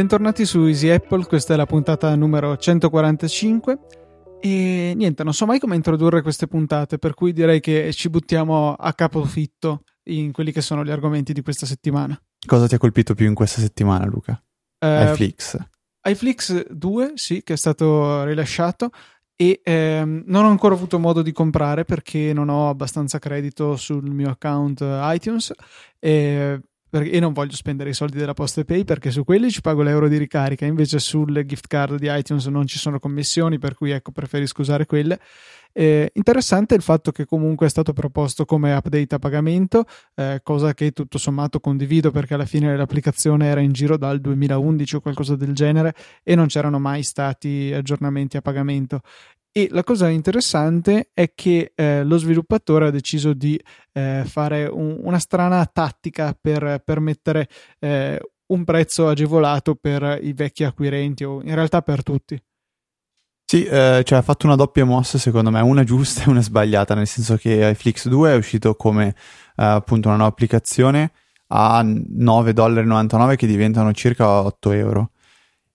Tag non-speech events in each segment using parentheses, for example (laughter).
bentornati su Easy Apple, questa è la puntata numero 145 e niente, non so mai come introdurre queste puntate, per cui direi che ci buttiamo a capofitto in quelli che sono gli argomenti di questa settimana. Cosa ti ha colpito più in questa settimana, Luca? Uh, iFlix. iFlix 2, sì, che è stato rilasciato e ehm, non ho ancora avuto modo di comprare perché non ho abbastanza credito sul mio account iTunes e e non voglio spendere i soldi della Poste Pay perché su quelli ci pago l'euro di ricarica, invece sulle gift card di iTunes non ci sono commissioni, per cui ecco preferisco usare quelle. Eh, interessante il fatto che comunque è stato proposto come update a pagamento, eh, cosa che tutto sommato condivido perché alla fine l'applicazione era in giro dal 2011 o qualcosa del genere e non c'erano mai stati aggiornamenti a pagamento. E la cosa interessante è che eh, lo sviluppatore ha deciso di eh, fare un, una strana tattica per permettere eh, un prezzo agevolato per i vecchi acquirenti o in realtà per tutti. Sì, eh, cioè ha fatto una doppia mossa secondo me, una giusta e una sbagliata, nel senso che iFlix 2 è uscito come eh, appunto una nuova applicazione a 9,99$ che diventano circa 8 euro.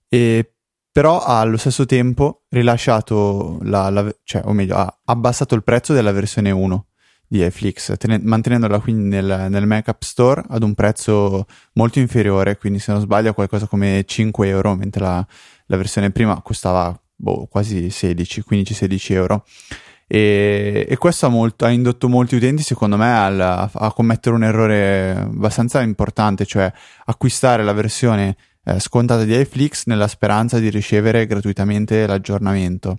E però ha allo stesso tempo rilasciato, la, la, cioè, o meglio, ha abbassato il prezzo della versione 1 di iFlix, ten- mantenendola quindi nel, nel, Mac App Store ad un prezzo molto inferiore, quindi se non sbaglio qualcosa come 5 euro, mentre la, la versione prima costava boh, quasi 16, 15-16 euro. E, e questo ha, molto, ha, indotto molti utenti, secondo me, al, a commettere un errore abbastanza importante, cioè acquistare la versione eh, scontata di iFlix nella speranza di ricevere gratuitamente l'aggiornamento.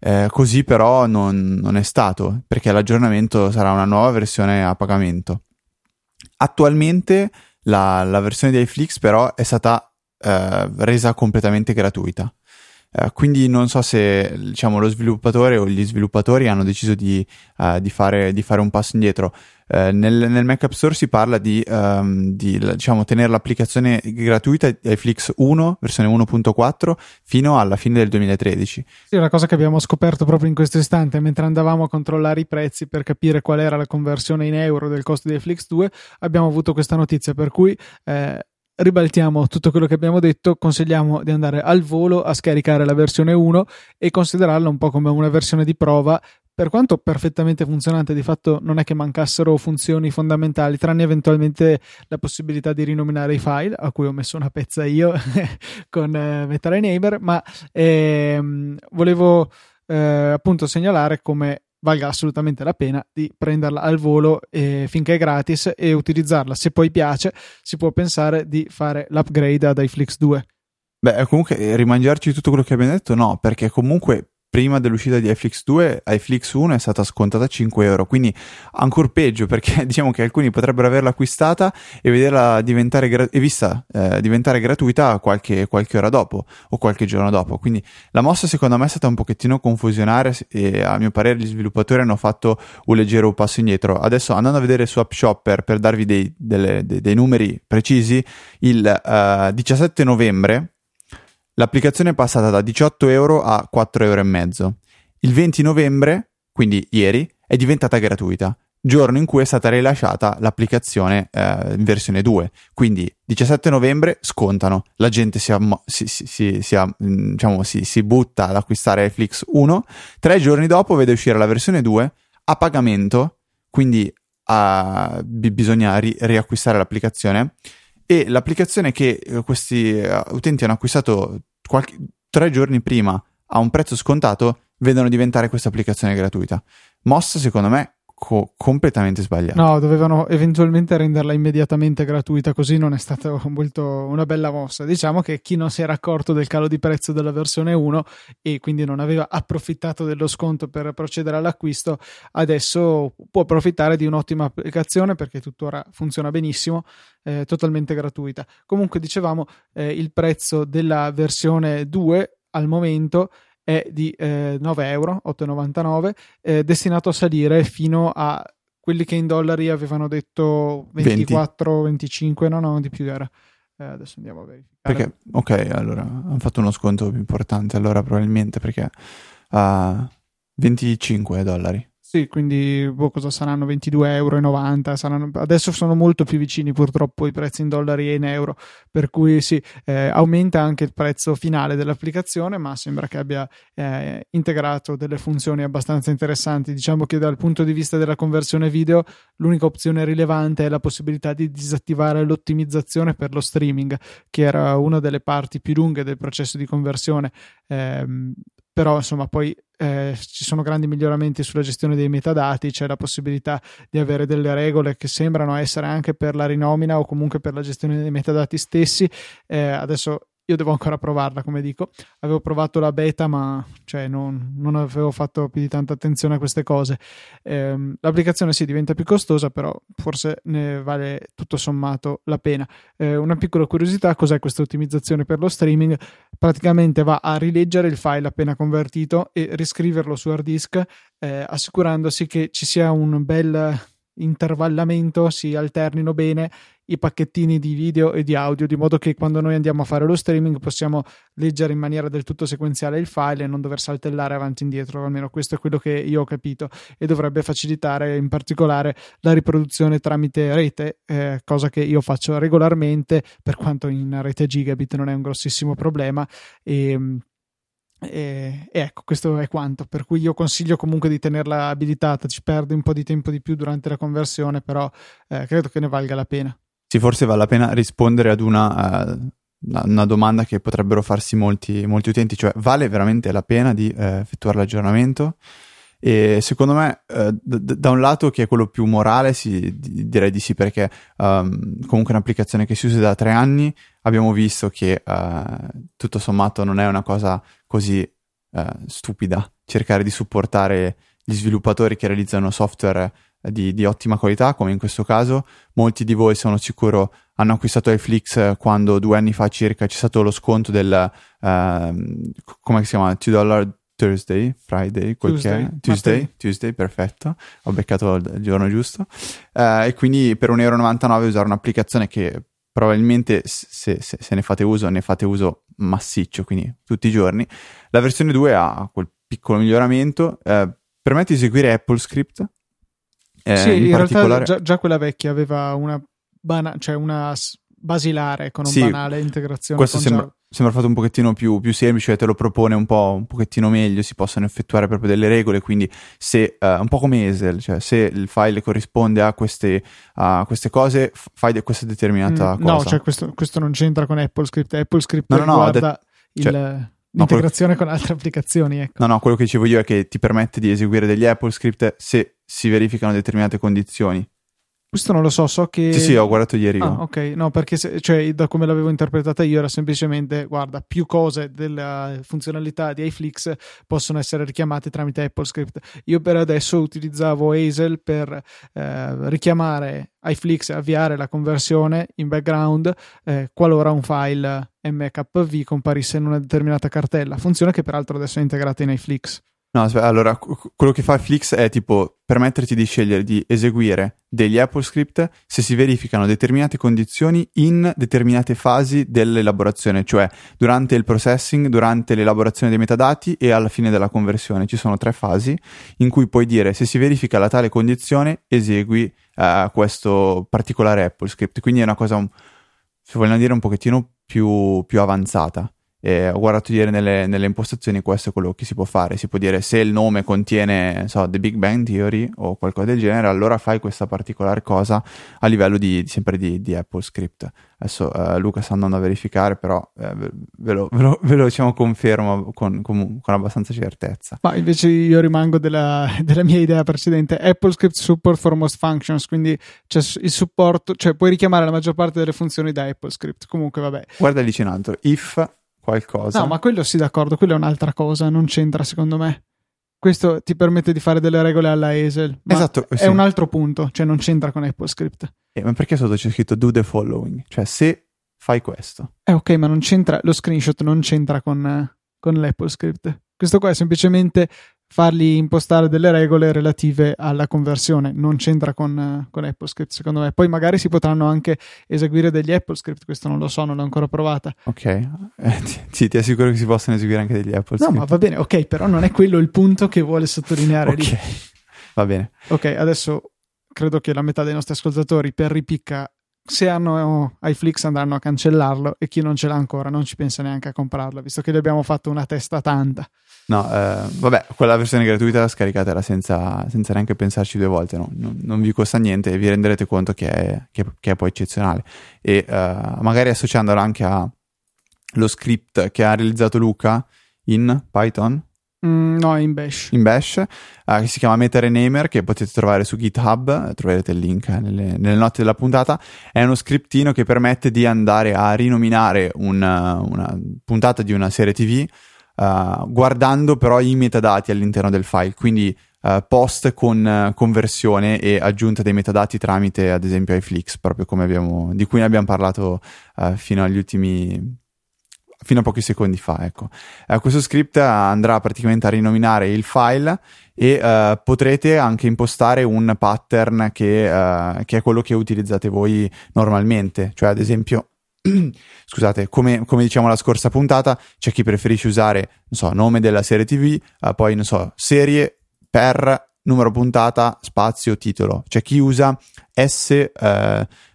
Eh, così però non, non, è stato, perché l'aggiornamento sarà una nuova versione a pagamento. Attualmente la, la versione di iFlix però è stata eh, resa completamente gratuita. Uh, quindi non so se diciamo, lo sviluppatore o gli sviluppatori hanno deciso di, uh, di, fare, di fare, un passo indietro. Uh, nel, nel, Mac App Store si parla di, um, di diciamo, tenere l'applicazione gratuita iFlix 1, versione 1.4, fino alla fine del 2013. Sì, è una cosa che abbiamo scoperto proprio in questo istante, mentre andavamo a controllare i prezzi per capire qual era la conversione in euro del costo di iFlix 2, abbiamo avuto questa notizia, per cui... Eh, ribaltiamo tutto quello che abbiamo detto, consigliamo di andare al volo a scaricare la versione 1 e considerarla un po' come una versione di prova. Per quanto perfettamente funzionante, di fatto non è che mancassero funzioni fondamentali, tranne eventualmente la possibilità di rinominare i file, a cui ho messo una pezza io (laughs) con eh, Metal Neighbor, ma ehm, volevo eh, appunto segnalare come valga assolutamente la pena di prenderla al volo eh, finché è gratis e utilizzarla. Se poi piace, si può pensare di fare l'upgrade ad iFlix 2. Beh, comunque rimangiarci tutto quello che abbiamo detto, no, perché comunque prima dell'uscita di iFlix 2, iFlix 1 è stata scontata a 5 euro, quindi ancora peggio perché (laughs) diciamo che alcuni potrebbero averla acquistata e vederla diventare, gra- e vista, eh, diventare gratuita qualche, qualche, ora dopo o qualche giorno dopo. Quindi la mossa secondo me è stata un pochettino confusionaria e a mio parere gli sviluppatori hanno fatto un leggero passo indietro. Adesso andando a vedere su App Shopper per darvi dei, delle, dei, dei numeri precisi, il uh, 17 novembre L'applicazione è passata da 18 euro a 4,5 euro. Il 20 novembre, quindi ieri, è diventata gratuita, giorno in cui è stata rilasciata l'applicazione eh, in versione 2. Quindi 17 novembre scontano, la gente si, am- si, si, diciamo, si, butta ad acquistare Flix 1, tre giorni dopo vede uscire la versione 2 a pagamento, quindi a, b- bisogna ri- riacquistare l'applicazione. E l'applicazione che eh, questi uh, utenti hanno acquistato qualche, tre giorni prima a un prezzo scontato vedono diventare questa applicazione gratuita. Mossa secondo me co- completamente sbagliata. No, dovevano eventualmente renderla immediatamente gratuita, così non è stata molto una bella mossa. Diciamo che chi non si era accorto del calo di prezzo della versione 1 e quindi non aveva approfittato dello sconto per procedere all'acquisto, adesso può approfittare di un'ottima applicazione perché tuttora funziona benissimo, eh, totalmente gratuita. Comunque dicevamo eh, il prezzo della versione 2 al momento è di eh, 9 euro, 8,99, eh, destinato a salire fino a quelli che in dollari avevano detto 24, 20. 25, no, no, di più era. Eh, adesso andiamo a verificare. Perché, ok, allora hanno fatto uno sconto più importante, allora probabilmente perché uh, 25 dollari. Sì, quindi boh, cosa saranno 22,90 euro? Saranno, adesso sono molto più vicini purtroppo i prezzi in dollari e in euro, per cui sì, eh, aumenta anche il prezzo finale dell'applicazione, ma sembra che abbia eh, integrato delle funzioni abbastanza interessanti. Diciamo che dal punto di vista della conversione video, l'unica opzione rilevante è la possibilità di disattivare l'ottimizzazione per lo streaming, che era una delle parti più lunghe del processo di conversione. Eh, però insomma poi eh, ci sono grandi miglioramenti sulla gestione dei metadati, c'è la possibilità di avere delle regole che sembrano essere anche per la rinomina o comunque per la gestione dei metadati stessi. Eh, adesso io devo ancora provarla, come dico. Avevo provato la beta, ma cioè, non, non, avevo fatto più di tanta attenzione a queste cose. Eh, l'applicazione sì, diventa più costosa, però forse ne vale tutto sommato la pena. Eh, una piccola curiosità: cos'è questa ottimizzazione per lo streaming? Praticamente va a rileggere il file appena convertito e riscriverlo su hard disk, eh, assicurandosi che ci sia un bel intervallamento, si alternino bene i pacchettini di video e di audio, di modo che quando noi andiamo a fare lo streaming possiamo leggere in maniera del tutto sequenziale il file e non dover saltellare avanti e indietro, almeno questo è quello che io ho capito e dovrebbe facilitare in particolare la riproduzione tramite rete, eh, cosa che io faccio regolarmente, per quanto in rete gigabit non è un grossissimo problema e e, e, ecco, questo è quanto. Per cui io consiglio comunque di tenerla abilitata. Ci perde un po' di tempo di più durante la conversione, però eh, credo che ne valga la pena. Sì, forse vale la pena rispondere ad una, uh, una domanda che potrebbero farsi molti, molti, utenti, cioè vale veramente la pena di uh, effettuare l'aggiornamento? E secondo me, uh, d- da un lato, che è quello più morale, sì, direi di sì, perché um, comunque è un'applicazione che si usa da tre anni. Abbiamo visto che tutto sommato non è una cosa così stupida cercare di supportare gli sviluppatori che realizzano software di, di, ottima qualità, come in questo caso. Molti di voi, sono sicuro, hanno acquistato iFlix quando due anni fa circa c'è stato lo sconto del, uh, come si chiama, 2 dollar Thursday, Friday, quel Tuesday, che è. Tuesday, Tuesday, perfetto, ho beccato il giorno giusto. Uh, e quindi per 1,99 euro usare un'applicazione che probabilmente se, se, se, ne fate uso, ne fate uso massiccio, quindi tutti i giorni. La versione 2 ha quel piccolo miglioramento, uh, permette di eseguire Apple Script, eh, sì, in, in realtà già, già, quella vecchia aveva una, bana- cioè una basilare con un sì, banale integrazione. Questo sembra, sembra, fatto un pochettino più, più, semplice, te lo propone un po' un pochettino meglio, si possono effettuare proprio delle regole, quindi se, uh, un po' come Esel, cioè se il file corrisponde a queste, a queste cose, fai de- questa determinata mm, cosa. No, cioè questo, questo, non c'entra con AppleScript, AppleScript no, no, no, de- il... Cioè, l'integrazione no, quello... con altre applicazioni. Ecco. No, no, quello che dicevo io è che ti permette di eseguire degli Apple script se si verificano determinate condizioni. Questo non lo so, so che... Sì, sì, ho guardato ieri. Ah, ok, no, perché se, cioè, da come l'avevo interpretata io era semplicemente, guarda, più cose della funzionalità di iFlix possono essere richiamate tramite AppleScript. Io per adesso utilizzavo Hazel per eh, richiamare iFlix e avviare la conversione in background eh, qualora un file MKV comparisse in una determinata cartella, funzione che peraltro adesso è integrata in iFlix. No, allora, quello che fa Flix è tipo permetterti di scegliere di eseguire degli Apple script se si verificano determinate condizioni in determinate fasi dell'elaborazione, cioè durante il processing, durante l'elaborazione dei metadati e alla fine della conversione. Ci sono tre fasi in cui puoi dire se si verifica la tale condizione esegui uh, questo particolare Apple script. Quindi è una cosa, se vogliamo dire, un pochettino più, più avanzata. E ho guardato ieri nelle, nelle, impostazioni, questo è quello che si può fare. Si può dire se il nome contiene so, The Big Bang Theory o qualcosa del genere, allora fai questa particolare cosa a livello di, sempre di, di Apple Script. Adesso uh, Luca sta andando a verificare, però eh, ve, lo, ve, lo, ve lo diciamo, confermo con, con, con, abbastanza certezza. Ma invece io rimango della, della, mia idea precedente. Apple Script Support for Most Functions, quindi c'è il supporto, cioè puoi richiamare la maggior parte delle funzioni da Apple Script. Comunque, vabbè. Guarda lì c'è un altro. If qualcosa. No, ma quello sì, d'accordo, quello è un'altra cosa, non c'entra secondo me. Questo ti permette di fare delle regole alla Hazel. esatto, è sì. un altro punto, cioè non c'entra con AppleScript. Eh, ma perché sotto c'è scritto do the following? Cioè se fai questo. Eh ok, ma non c'entra, lo screenshot non c'entra con, con l'AppleScript. Questo qua è semplicemente fargli impostare delle regole relative alla conversione, non c'entra con, con AppleScript secondo me. Poi magari si potranno anche eseguire degli AppleScript, questo non lo so, non l'ho ancora provata. Ok, eh, sì, ti assicuro che si possono eseguire anche degli AppleScript. No, ma va bene, ok, però non è quello il punto che vuole sottolineare okay. lì. Va bene. Ok, adesso credo che la metà dei nostri ascoltatori per ripicca se hanno iFlix andranno a cancellarlo e chi non ce l'ha ancora non ci pensa neanche a comprarlo, visto che gli abbiamo fatto una testa tanta. No, eh, vabbè, quella versione gratuita scaricatela senza, senza neanche pensarci due volte, no? non, non, vi costa niente e vi renderete conto che è, che, che è poi eccezionale. E uh, magari associandola anche allo script che ha realizzato Luca in Python, Mm, no, in Bash. In Bash, uh, che si chiama MetaRenamer, che potete trovare su GitHub, troverete il link nelle, nelle note della puntata. È uno scriptino che permette di andare a rinominare una, una puntata di una serie TV, uh, guardando però i metadati all'interno del file, quindi uh, post con conversione e aggiunta dei metadati tramite, ad esempio, iFlix, proprio come abbiamo, di cui abbiamo parlato fino agli ultimi fino a pochi secondi fa. Ecco. Eh, questo script andrà praticamente a rinominare il file e uh, potrete anche impostare un pattern che, uh, che, è quello che utilizzate voi normalmente, cioè ad esempio. (clears throat) Scusate, come, come, diciamo la scorsa puntata, c'è chi preferisce usare, non so, nome della serie TV, uh, poi, non so, serie per numero puntata, spazio, titolo. C'è chi usa S,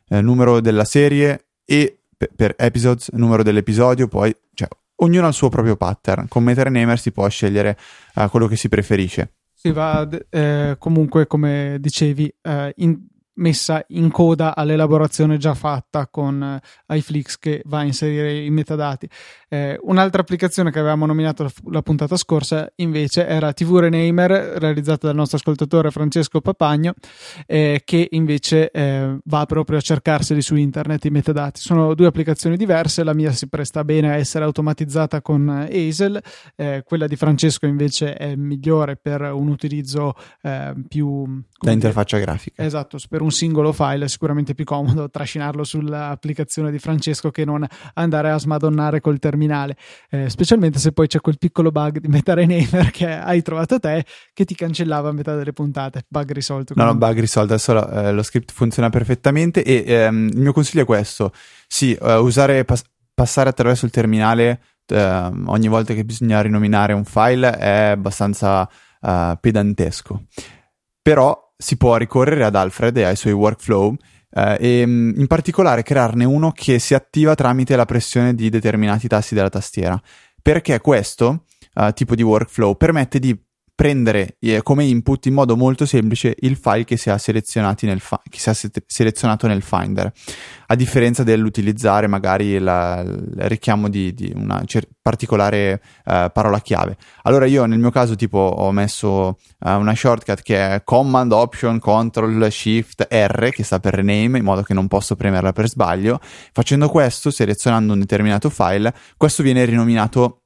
numero della serie e per, episodes, numero dell'episodio, poi cioè, ognuno ha il suo proprio pattern. Con MetaNamer si può scegliere uh, quello che si preferisce. Si va eh, comunque, come dicevi, eh, in, messa in coda all'elaborazione già fatta con eh, iFlix che va a inserire i metadati. Eh, un'altra applicazione che avevamo nominato la, la, puntata scorsa invece era TV Renamer realizzata dal nostro ascoltatore Francesco Papagno eh, che invece eh, va proprio a cercarseli su internet i metadati. Sono due applicazioni diverse, la mia si presta bene a essere automatizzata con Hazel, eh, quella di Francesco invece è migliore per un utilizzo eh, più... Da interfaccia grafica. Esatto, per un singolo file è sicuramente più comodo trascinarlo sull'applicazione di Francesco che non andare a smadonnare col terminale, eh, specialmente se poi c'è quel piccolo bug di MetaRenamer che hai trovato te che ti cancellava a metà delle puntate, bug risolto. No, no, bug risolto, adesso lo, eh, lo script funziona perfettamente e ehm, il mio consiglio è questo, sì, uh, usare, pas- passare attraverso il terminale Uh, ogni volta che bisogna rinominare un file è abbastanza uh, pedantesco. Però si può ricorrere ad Alfred e ai suoi workflow eh, e mm, in particolare crearne uno che si attiva tramite la pressione di determinati tasti della tastiera. Perché questo uh, tipo di workflow permette di prendere eh, come input in modo molto semplice il file che si, nel fa- che si è selezionato nel Finder, a differenza dell'utilizzare magari la, il richiamo di, di una cer- particolare uh, parola chiave. Allora io nel mio caso tipo ho messo uh, una shortcut che è Command Option Control Shift R che sta per rename in modo che non posso premerla per sbaglio. Facendo questo, selezionando un determinato file, questo viene rinominato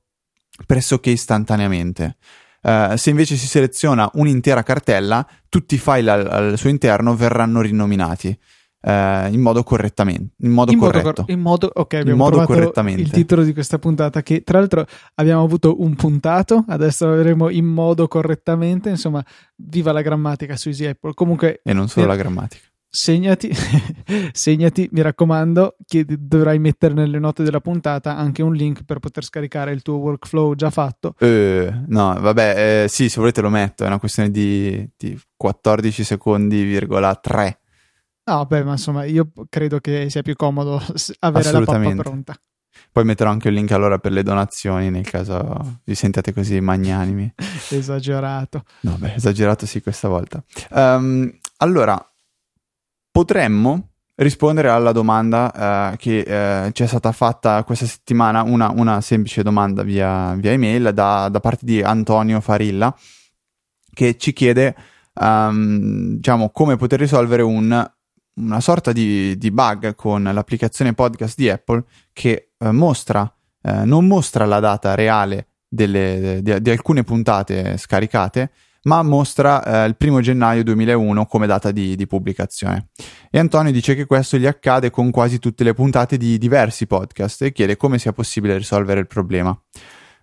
pressoché istantaneamente. Uh, se invece si seleziona un'intera cartella, tutti i file al, al suo interno verranno rinominati. Uh, in modo correttamente in modo in corretto. modo, in modo, okay, in modo correttamente. il titolo di questa puntata che tra l'altro abbiamo avuto un puntato adesso lo avremo in modo correttamente insomma viva la grammatica su Easy Apple. Comunque e non solo la grammatica segnati, (laughs) segnati, mi raccomando, che dovrai mettere nelle note della puntata anche un link per poter scaricare il tuo workflow già fatto. Uh, no, vabbè, eh, sì, se volete lo metto, è una questione di, di 14 secondi,3. No, beh, ma insomma, io credo che sia più comodo avere la pappa pronta. Poi metterò anche il link allora per le donazioni nel caso vi sentiate così magnanimi. (laughs) esagerato. No, beh, esagerato sì questa volta. Um, allora, potremmo rispondere alla domanda uh, che uh, ci è stata fatta questa settimana, una, una semplice domanda via, via email da, da, parte di Antonio Farilla, che ci chiede um, diciamo, come poter risolvere un, una sorta di, di, bug con l'applicazione podcast di Apple che uh, mostra, non mostra la data reale delle, di, di alcune puntate scaricate, ma mostra eh, il primo gennaio 2001 come data di, di, pubblicazione. E Antonio dice che questo gli accade con quasi tutte le puntate di diversi podcast e chiede come sia possibile risolvere il problema.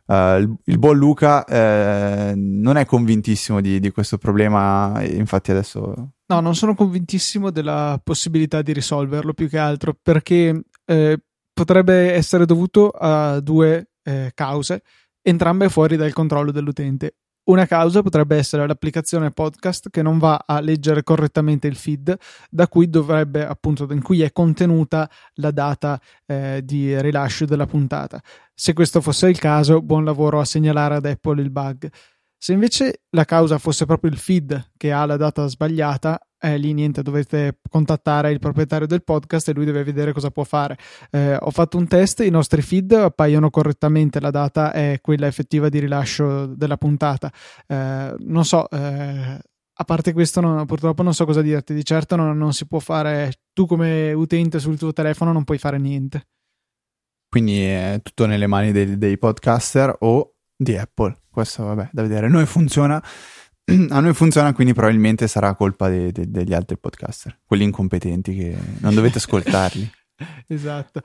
Uh, il, il, buon Luca uh, non è convintissimo di, di, questo problema, infatti adesso... No, non sono convintissimo della possibilità di risolverlo più che altro perché eh, potrebbe essere dovuto a due eh, cause, entrambe fuori dal controllo dell'utente Una causa potrebbe essere l'applicazione podcast che non va a leggere correttamente il feed, da cui dovrebbe, appunto, in cui è contenuta la data eh, di rilascio della puntata. Se questo fosse il caso, buon lavoro a segnalare ad Apple il bug. Se invece la causa fosse proprio il feed che ha la data sbagliata, eh, lì niente, dovete contattare il proprietario del podcast e lui deve vedere cosa può fare. Eh, ho fatto un test, i nostri feed appaiono correttamente, la data è quella effettiva di rilascio della puntata. Eh, non so, eh, a parte questo, non, purtroppo non so cosa dirti. Di certo non, non, si può fare, tu come utente sul tuo telefono non puoi fare niente. Quindi è tutto nelle mani dei, dei podcaster o di Apple. Questo vabbè, da vedere. Noi funziona (clears throat) a noi funziona, quindi probabilmente sarà colpa de- de- degli altri podcaster, quelli incompetenti che non dovete ascoltarli. (laughs) esatto.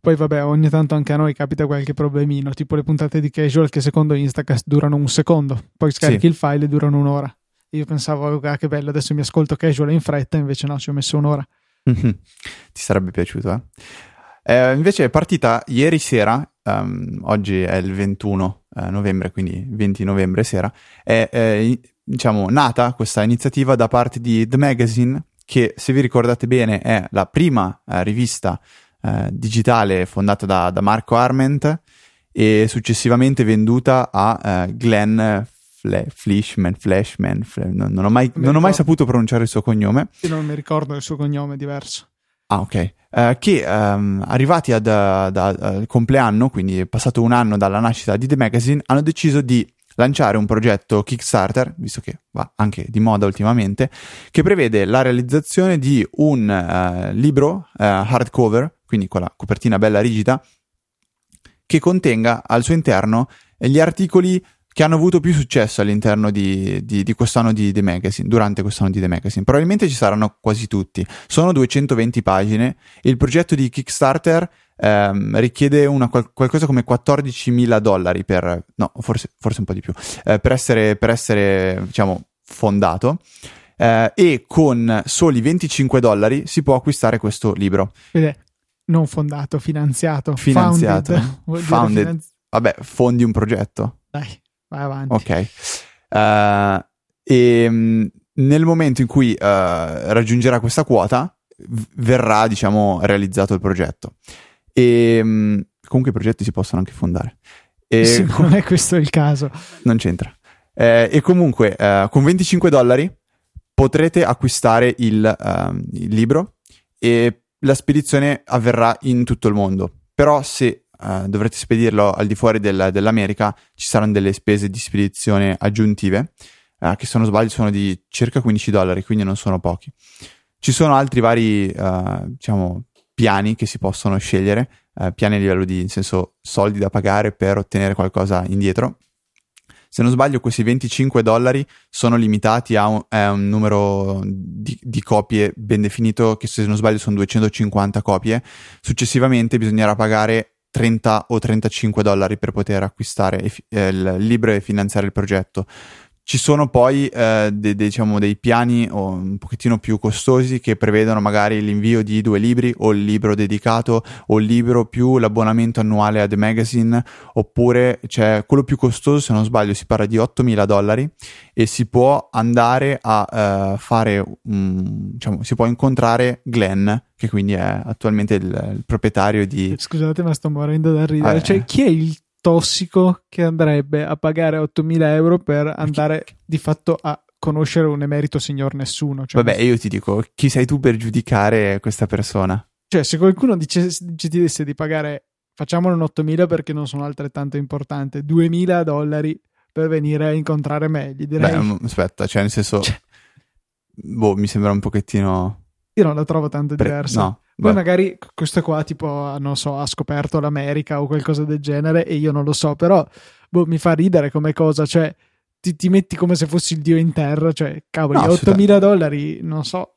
Poi vabbè, ogni tanto anche a noi capita qualche problemino, tipo le puntate di casual che secondo Instacast durano un secondo, poi scarichi sì. il file e durano un'ora. Io pensavo, ah, che bello, adesso mi ascolto casual in fretta, invece no, ci ho messo un'ora. (laughs) Ti sarebbe piaciuto, eh? Eh? invece è partita ieri sera, um, oggi è il 21 eh, novembre, quindi 20 novembre sera, è eh, diciamo nata questa iniziativa da parte di The Magazine, che se vi ricordate bene è la prima eh, rivista eh, digitale fondata da, da, Marco Arment e successivamente venduta a eh, Glenn Fle- Flishman, Flashman, Fle- non, non, ho mai, non ho mai saputo pronunciare il suo cognome. Io non mi ricordo il suo cognome, è diverso. Ah, ok. Uh, che um, arrivati ad, ad, al compleanno, quindi passato un anno dalla nascita di The Magazine, hanno deciso di lanciare un progetto Kickstarter, visto che va anche di moda ultimamente, che prevede la realizzazione di un uh, libro uh, hardcover, quindi con la copertina bella rigida, che contenga al suo interno gli articoli che hanno avuto più successo all'interno di, di, di, quest'anno di The Magazine, durante quest'anno di The Magazine. Probabilmente ci saranno quasi tutti. Sono 220 pagine. Il progetto di Kickstarter ehm, richiede una, qualcosa come 14.000 dollari per, no, forse, forse un po' di più, eh, per essere, per essere, diciamo, fondato. Eh, e con soli 25 dollari si può acquistare questo libro. Vede, non fondato, finanziato. Finanziato. Founded. Founded. Finanzi- Vabbè, fondi un progetto. Dai. Vai avanti. Ok. Uh, e nel momento in cui uh, raggiungerà questa quota, v- verrà, diciamo, realizzato il progetto. E um, comunque i progetti si possono anche fondare. E sì, non è questo il caso. Non c'entra. Eh, e comunque eh, con 25 dollari potrete acquistare il, uh, il, libro e la spedizione avverrà in tutto il mondo. Però se uh, dovrete spedirlo al di fuori del, dell'America, ci saranno delle spese di spedizione aggiuntive, uh, che se non sbaglio sono di circa 15 dollari, quindi non sono pochi. Ci sono altri vari, uh, diciamo, piani che si possono scegliere, piani a livello di, in senso, soldi da pagare per ottenere qualcosa indietro. Se non sbaglio, questi 25 dollari sono limitati a un, a un numero di, di, copie ben definito, che se non sbaglio sono 250 copie. Successivamente bisognerà pagare 30 o 35 dollari per poter acquistare il libro e finanziare il progetto. Ci sono poi eh, de, de, diciamo, dei piani oh, un pochettino più costosi che prevedono magari l'invio di due libri o il libro dedicato o il libro più l'abbonamento annuale a The Magazine oppure c'è quello più costoso se non sbaglio si parla di 8.000 dollari e si può andare a uh, fare um, diciamo si può incontrare Glenn che quindi è attualmente il, il proprietario di scusate ma sto morendo da ridere. Ah, cioè chi è il tossico che andrebbe a pagare 8.000 euro per andare di fatto a conoscere un emerito signor nessuno. Cioè, Vabbè, io ti dico, chi sei tu per giudicare questa persona? Cioè, se qualcuno dice, ci disse di pagare, facciamolo un 8.000 perché non sono altrettanto importante, 2.000 dollari per venire a incontrare me, gli direi... Beh, mm, aspetta, cioè nel senso... Cioè... Boh, mi sembra un pochettino... Io non la trovo tanto Pre- diversa. No, poi Beh. magari questo qua, tipo, non so, ha scoperto l'America o qualcosa del genere e io non lo so, però boh, mi fa ridere come cosa, cioè ti, ti, metti come se fossi il dio in terra, cioè cavoli, no, 8.000 dollari, non so,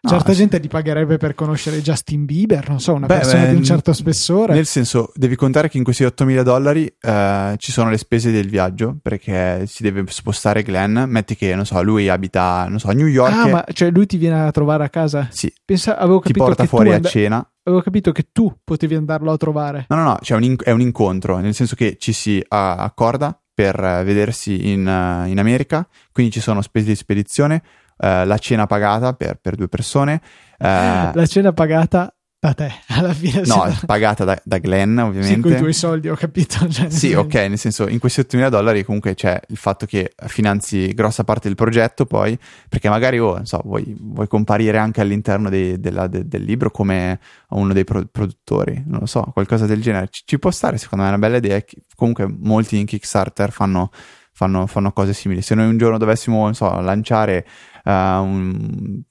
No, Certa sì. gente li pagherebbe per conoscere Justin Bieber, non so, una beh, persona beh, di un certo spessore. Nel senso, devi contare che in questi 8.000 dollari eh, ci sono le spese del viaggio, perché si deve spostare Glenn. Metti che, non so, lui abita, non so, a New York. Ah, ma cioè lui ti viene a trovare a casa? Sì. Pensa, avevo capito ti porta fuori a and- cena. Avevo capito che tu potevi andarlo a trovare. No, no, no, cioè un in- è un incontro, nel senso che ci si uh, accorda per vedersi in, in America, quindi ci sono spese di spedizione, uh, la cena pagata per, per due persone. Uh, la cena pagata da te (laughs) alla fine no è pagata da, da, Glenn ovviamente sì con i tuoi soldi ho capito cioè, sì ok nel senso in questi 8.000 dollari comunque c'è il fatto che finanzi grossa parte del progetto poi perché magari oh, so, vuoi, vuoi, comparire anche all'interno dei, della, de, del libro come uno dei pro- produttori non lo so qualcosa del genere ci, ci, può stare secondo me è una bella idea comunque molti in Kickstarter fanno, fanno, fanno cose simili se noi un giorno dovessimo so, lanciare uh, un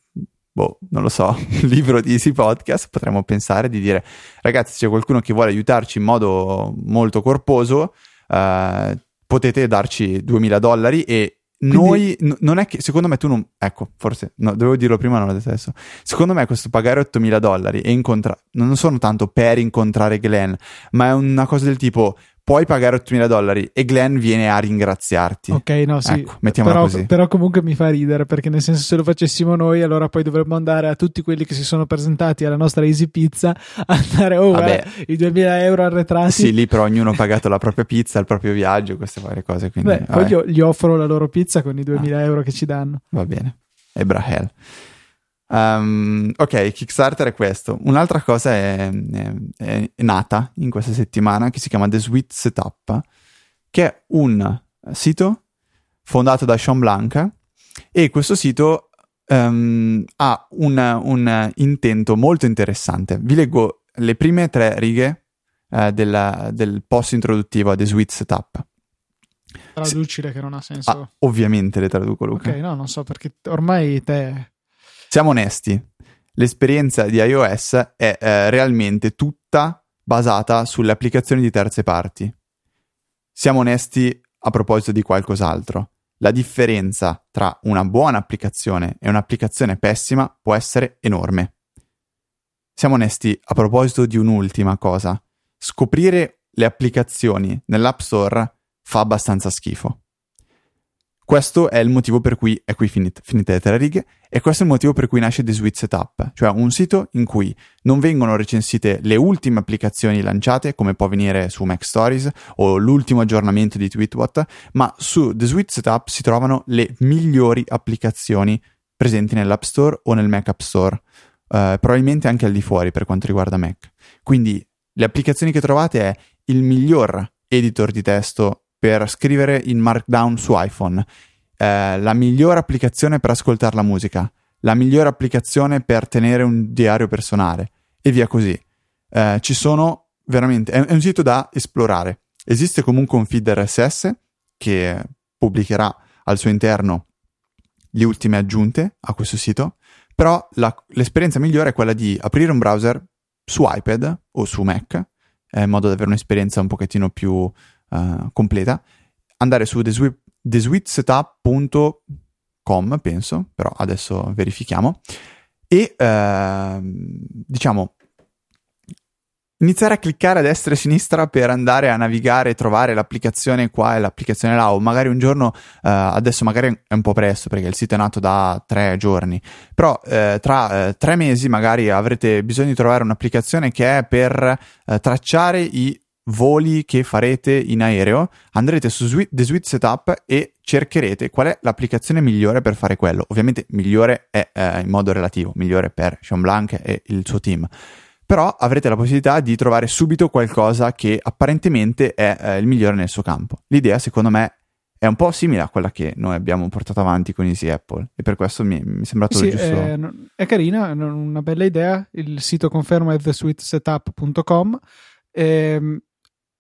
boh, non lo so, (laughs) libro di Easy Podcast, potremmo pensare di dire, ragazzi, c'è qualcuno che vuole aiutarci in modo molto corposo, uh, potete darci 2000 dollari e noi, n- non è che, secondo me tu non, ecco, forse, no, dovevo dirlo prima, non adesso. Secondo me questo pagare 8000 dollari e incontrare, non sono tanto per incontrare Glenn, ma è una cosa del tipo, puoi pagare 8.000 dollari e Glenn viene a ringraziarti. Ok, no, sì. Ecco, mettiamola però, così. Però comunque mi fa ridere perché nel senso se lo facessimo noi allora poi dovremmo andare a tutti quelli che si sono presentati alla nostra Easy Pizza (laughs) andare, oh, eh, i 2.000 euro arretrati. Sì, lì però ognuno ha pagato la propria pizza, il proprio viaggio, queste varie cose. Quindi, Beh, poi gli, gli, offro la loro pizza con i 2.000 ah. euro che ci danno. Va bene. E Brahel. Um, ok, Kickstarter è questo. Un'altra cosa è, è, è, nata in questa settimana che si chiama The Sweet Setup, che è un sito fondato da Sean Blanca e questo sito um, ha un, un, intento molto interessante. Vi leggo le prime tre righe uh, della, del post introduttivo a The Sweet Setup. Traducile che non ha senso. Ah, ovviamente le traduco Luca. Ok, no, non so perché ormai te siamo onesti, l'esperienza di iOS è eh, realmente tutta basata sulle applicazioni di terze parti. Siamo onesti a proposito di qualcos'altro. La differenza tra una buona applicazione e un'applicazione pessima può essere enorme. Siamo onesti a proposito di un'ultima cosa. Scoprire le applicazioni nell'App Store fa abbastanza schifo. Questo è il motivo per cui è qui finite, finite le tre righe e questo è il motivo per cui nasce The Sweet Setup, cioè un sito in cui non vengono recensite le ultime applicazioni lanciate, come può venire su Mac Stories o l'ultimo aggiornamento di TweetWhat, ma su The Sweet Setup si trovano le migliori applicazioni presenti nell'App Store o nel Mac App Store, uh, probabilmente anche al di fuori per quanto riguarda Mac. Quindi le applicazioni che trovate è il miglior editor di testo per scrivere in Markdown su iPhone, eh, la migliore applicazione per ascoltare la musica, la migliore applicazione per tenere un diario personale e via così. Eh, ci sono veramente, è, è un sito da esplorare. Esiste comunque un feed RSS che pubblicherà al suo interno le ultime aggiunte a questo sito, però la, l'esperienza migliore è quella di aprire un browser su iPad o su Mac, eh, in modo da avere un'esperienza un pochettino più uh, completa, andare su thesweetsetup.com, penso, però adesso verifichiamo, e uh, diciamo iniziare a cliccare a destra e a sinistra per andare a navigare e trovare l'applicazione qua e l'applicazione là o magari un giorno uh, adesso magari è un po' presto perché il sito è nato da tre giorni però uh, tra uh, tre mesi magari avrete bisogno di trovare un'applicazione che è per tracciare i voli che farete in aereo, andrete su Sweet, The Sweet Setup e cercherete qual è l'applicazione migliore per fare quello. Ovviamente migliore è eh, in modo relativo, migliore per Sean Blanc e il suo team. Però avrete la possibilità di trovare subito qualcosa che apparentemente è eh, il migliore nel suo campo. L'idea, secondo me, è un po' simile a quella che noi abbiamo portato avanti con Easy Apple e per questo mi, mi è sembrato sì, giusto. È, è carina, è una bella idea. Il sito conferma è thesweetsetup.com. Ehm,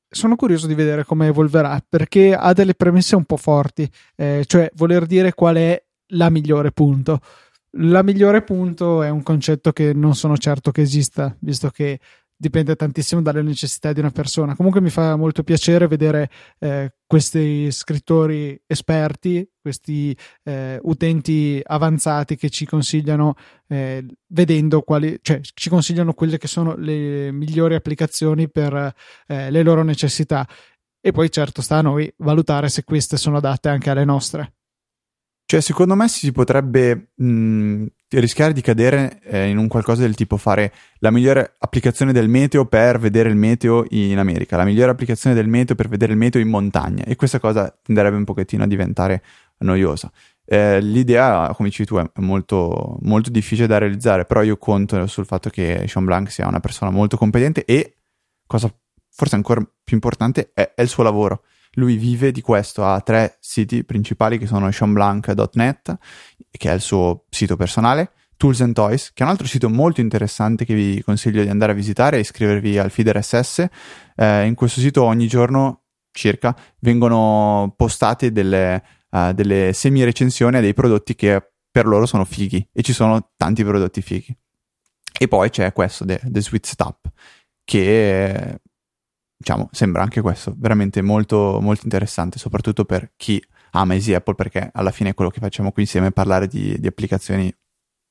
sono curioso di vedere come evolverà perché ha delle premesse un po' forti, eh, cioè voler dire qual è la migliore punto. La migliore punto è un concetto che non sono certo che esista, visto che dipende tantissimo dalle necessità di una persona. Comunque mi fa molto piacere vedere eh, questi scrittori esperti, questi eh, utenti avanzati che ci consigliano, eh, vedendo quali, cioè ci consigliano quelle che sono le migliori applicazioni per eh, le loro necessità. E poi certo sta a noi valutare se queste sono adatte anche alle nostre. Cioè, secondo me si potrebbe mh, rischiare di cadere eh, in un qualcosa del tipo fare la migliore applicazione del meteo per vedere il meteo in America, la migliore applicazione del meteo per vedere il meteo in montagna e questa cosa tenderebbe un pochettino a diventare noiosa. Eh, l'idea, come dici tu, è molto, molto difficile da realizzare, però io conto sul fatto che Sean Blanc sia una persona molto competente e, cosa forse ancora più importante, è, è il suo lavoro lui vive di questo, ha tre siti principali che sono seanblanc.net, che è il suo sito personale, Tools and Toys, che è un altro sito molto interessante che vi consiglio di andare a visitare e iscrivervi al feed RSS. Eh, in questo sito ogni giorno circa vengono postate delle, uh, delle semi-recensioni a dei prodotti che per loro sono fighi e ci sono tanti prodotti fighi. E poi c'è questo, The, The Sweet Stop, che diciamo, sembra anche questo veramente molto, molto interessante, soprattutto per chi ama Easy Apple, perché alla fine quello che facciamo qui insieme è parlare di, di applicazioni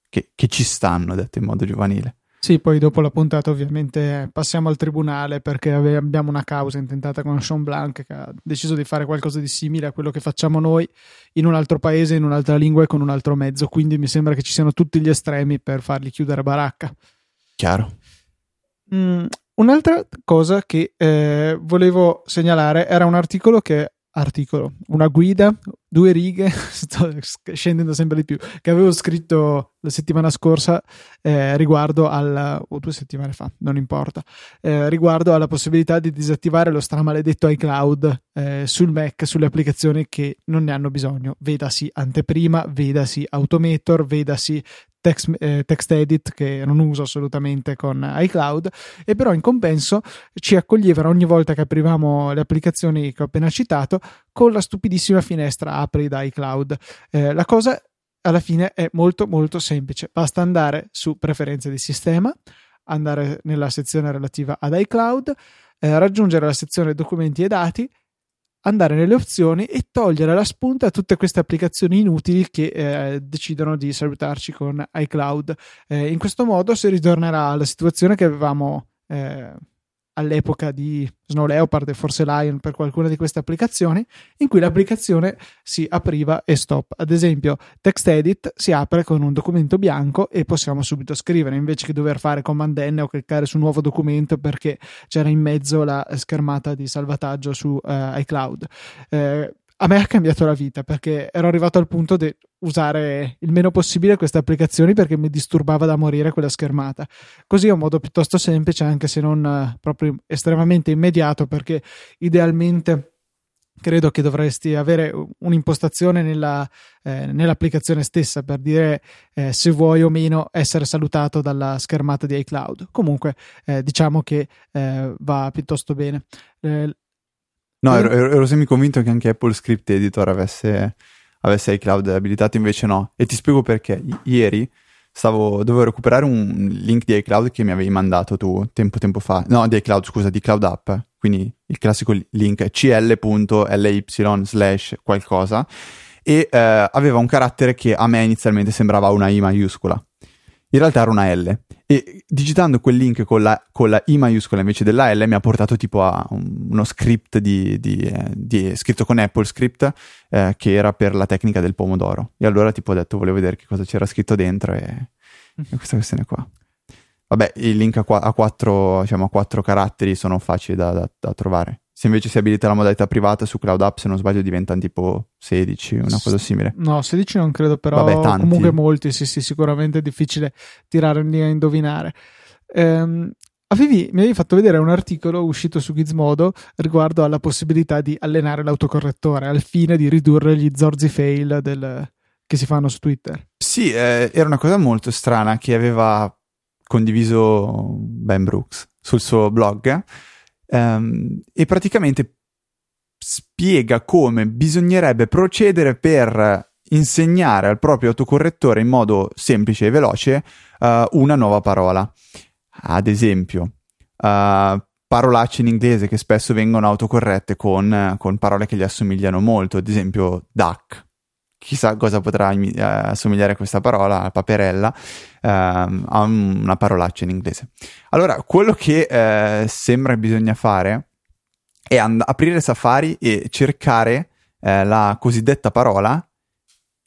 che, che, ci stanno, detto in modo giovanile. Sì, poi dopo la puntata ovviamente passiamo al tribunale perché abbiamo una causa intentata con Sean Blanc che ha deciso di fare qualcosa di simile a quello che facciamo noi in un altro paese, in un'altra lingua e con un altro mezzo, quindi mi sembra che ci siano tutti gli estremi per fargli chiudere baracca. Chiaro. Mm, Un'altra cosa che eh, volevo segnalare era un articolo che articolo, una guida, due righe, (laughs) sto scendendo sempre di più, che avevo scritto la settimana scorsa eh, riguardo al, o due settimane fa, non importa, eh, riguardo alla possibilità di disattivare lo stramaledetto iCloud eh, sul Mac, sulle applicazioni che non ne hanno bisogno, vedasi anteprima, vedasi Automator, vedasi text, eh, text edit che non uso assolutamente con iCloud e però in compenso ci accoglievano ogni volta che aprivamo le applicazioni che ho appena citato con la stupidissima finestra apri da iCloud. Eh, la cosa alla fine è molto molto semplice, basta andare su preferenze di sistema, andare nella sezione relativa ad iCloud, eh, raggiungere la sezione documenti e dati andare nelle opzioni e togliere la spunta a tutte queste applicazioni inutili che eh, decidono di salutarci con iCloud. Eh, in questo modo si ritornerà alla situazione che avevamo eh, all'epoca di Snow Leopard e forse Lion per qualcuna di queste applicazioni, in cui l'applicazione si apriva e stop. Ad esempio, TextEdit si apre con un documento bianco e possiamo subito scrivere invece che dover fare Command N o cliccare su un nuovo documento perché c'era in mezzo la schermata di salvataggio su uh, iCloud. Eh, a me ha cambiato la vita perché ero arrivato al punto di usare il meno possibile queste applicazioni perché mi disturbava da morire quella schermata. Così è un modo piuttosto semplice, anche se non eh, proprio estremamente immediato, perché idealmente credo che dovresti avere un'impostazione nella, eh, nell'applicazione stessa per dire eh, se vuoi o meno essere salutato dalla schermata di iCloud. Comunque, eh, diciamo che eh, va piuttosto bene. No, ero, ero, ero semi-convinto che anche Apple Script Editor avesse, avesse iCloud abilitato, invece no. E ti spiego perché. I- ieri stavo, dovevo recuperare un link di iCloud che mi avevi mandato tu tempo tempo fa. No, di iCloud, scusa, di Cloud App. Quindi il classico link cl.ly slash qualcosa. E eh, aveva un carattere che a me inizialmente sembrava una I maiuscola in realtà era una L. E digitando quel link con la, con la I maiuscola invece della L mi ha portato tipo a un, uno script di, di, eh, di, scritto con Apple Script eh, che era per la tecnica del pomodoro. E allora tipo ho detto volevo vedere che cosa c'era scritto dentro e, e questa questione qua. Vabbè, i link a, qu- a, quattro, diciamo, a quattro caratteri sono facili da, da, da trovare. Se invece si abilita la modalità privata su Cloud App, se non sbaglio, diventano tipo 16, una cosa simile. No, 16 non credo, però Vabbè, comunque molti, sì, sì, sicuramente è difficile tirare lì a indovinare. Ehm, avevi, mi avevi fatto vedere un articolo uscito su Gizmodo riguardo alla possibilità di allenare l'autocorrettore al fine di ridurre gli zorzi fail del, che si fanno su Twitter. Sì, eh, era una cosa molto strana che aveva condiviso Ben Brooks sul suo blog Um, e praticamente spiega come bisognerebbe procedere per insegnare al proprio autocorrettore in modo semplice e veloce uh, una nuova parola. Ad esempio, uh, parolacce in inglese che spesso vengono autocorrette con, con, parole che gli assomigliano molto, ad esempio duck. Chissà cosa potrà uh, assomigliare a questa parola, paperella, uh, a una parolaccia in inglese. Allora, quello che uh, sembra bisogna fare è and- aprire Safari e cercare eh, la cosiddetta parola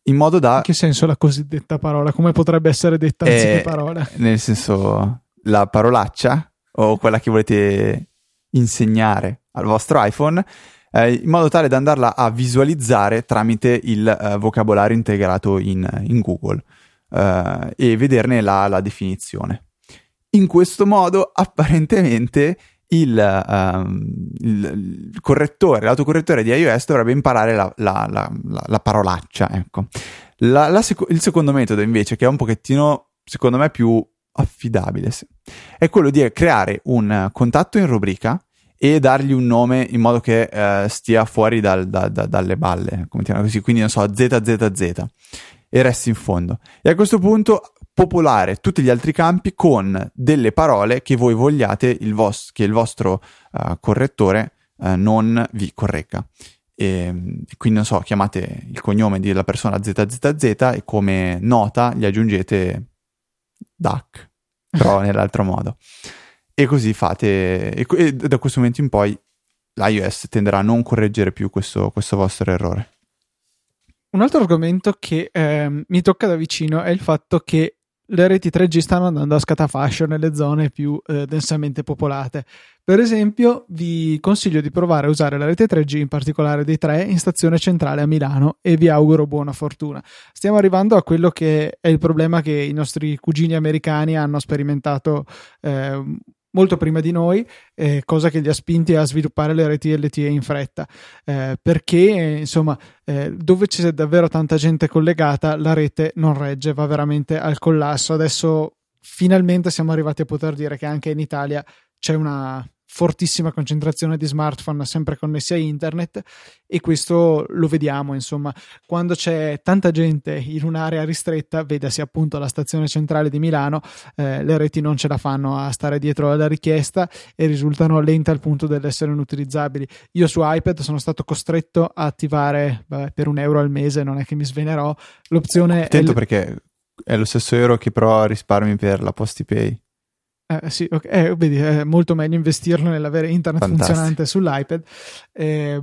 in modo da... In che senso la cosiddetta parola? Come potrebbe essere detta eh, anziché parola? Nel senso, la parolaccia o quella che volete insegnare al vostro iPhone eh, in modo tale da andarla a visualizzare tramite il eh, vocabolario integrato in, in Google eh, e vederne la, la, definizione. In questo modo, (laughs) apparentemente, il, um, il, correttore, l'autocorrettore di iOS dovrebbe imparare la, la, la parolaccia. Ecco. Sec- il secondo metodo, invece, che è un pochettino, secondo me, più affidabile, è quello di creare un contatto in rubrica e dargli un nome in modo che eh, stia fuori dal, da, da, dalle balle, come ti così, quindi non so, ZZZ e resti in fondo. E a questo punto popolare tutti gli altri campi con delle parole che voi vogliate il vos- che il vostro uh, correttore uh, non vi corregga. E, quindi non so, chiamate il cognome della persona ZZZ e come nota gli aggiungete DAC, però (laughs) nell'altro modo e così fate, e, e, da questo momento in poi l'iOS tenderà a non correggere più questo, questo vostro errore. Un altro argomento che eh, mi tocca da vicino è il fatto che le reti 3G stanno andando a scatafascio nelle zone più eh, densamente popolate. Per esempio, vi consiglio di provare a usare la rete 3G, in particolare dei 3, in stazione centrale a Milano e vi auguro buona fortuna. Stiamo arrivando a quello che è il problema che i nostri cugini americani hanno sperimentato eh, molto prima di noi, eh, cosa che li ha spinti a sviluppare le reti LTE in fretta, eh, perché insomma eh, dove c'è davvero tanta gente collegata la rete non regge, va veramente al collasso. Adesso finalmente siamo arrivati a poter dire che anche in Italia c'è una fortissima concentrazione di smartphone sempre connessi a internet e questo lo vediamo insomma. Quando c'è tanta gente in un'area ristretta vedasi appunto la stazione centrale di Milano eh, le reti non ce la fanno a stare dietro alla richiesta e risultano lente al punto dell'essere inutilizzabili. Io su iPad sono stato costretto a attivare vabbè, per un euro al mese non è che mi svenerò. L'opzione attento L- perché è lo stesso euro che però risparmi per la PostiPay eh, sì, okay. eh, vedi, è molto meglio investirlo nell'avere internet Fantastico. funzionante sull'iPad eh,